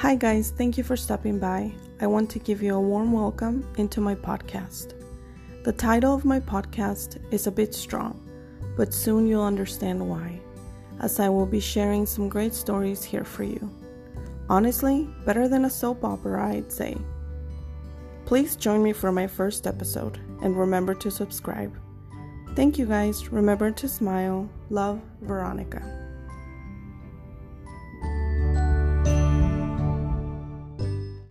Hi, guys, thank you for stopping by. I want to give you a warm welcome into my podcast. The title of my podcast is a bit strong, but soon you'll understand why, as I will be sharing some great stories here for you. Honestly, better than a soap opera, I'd say. Please join me for my first episode and remember to subscribe. Thank you guys. Remember to smile. Love, Veronica.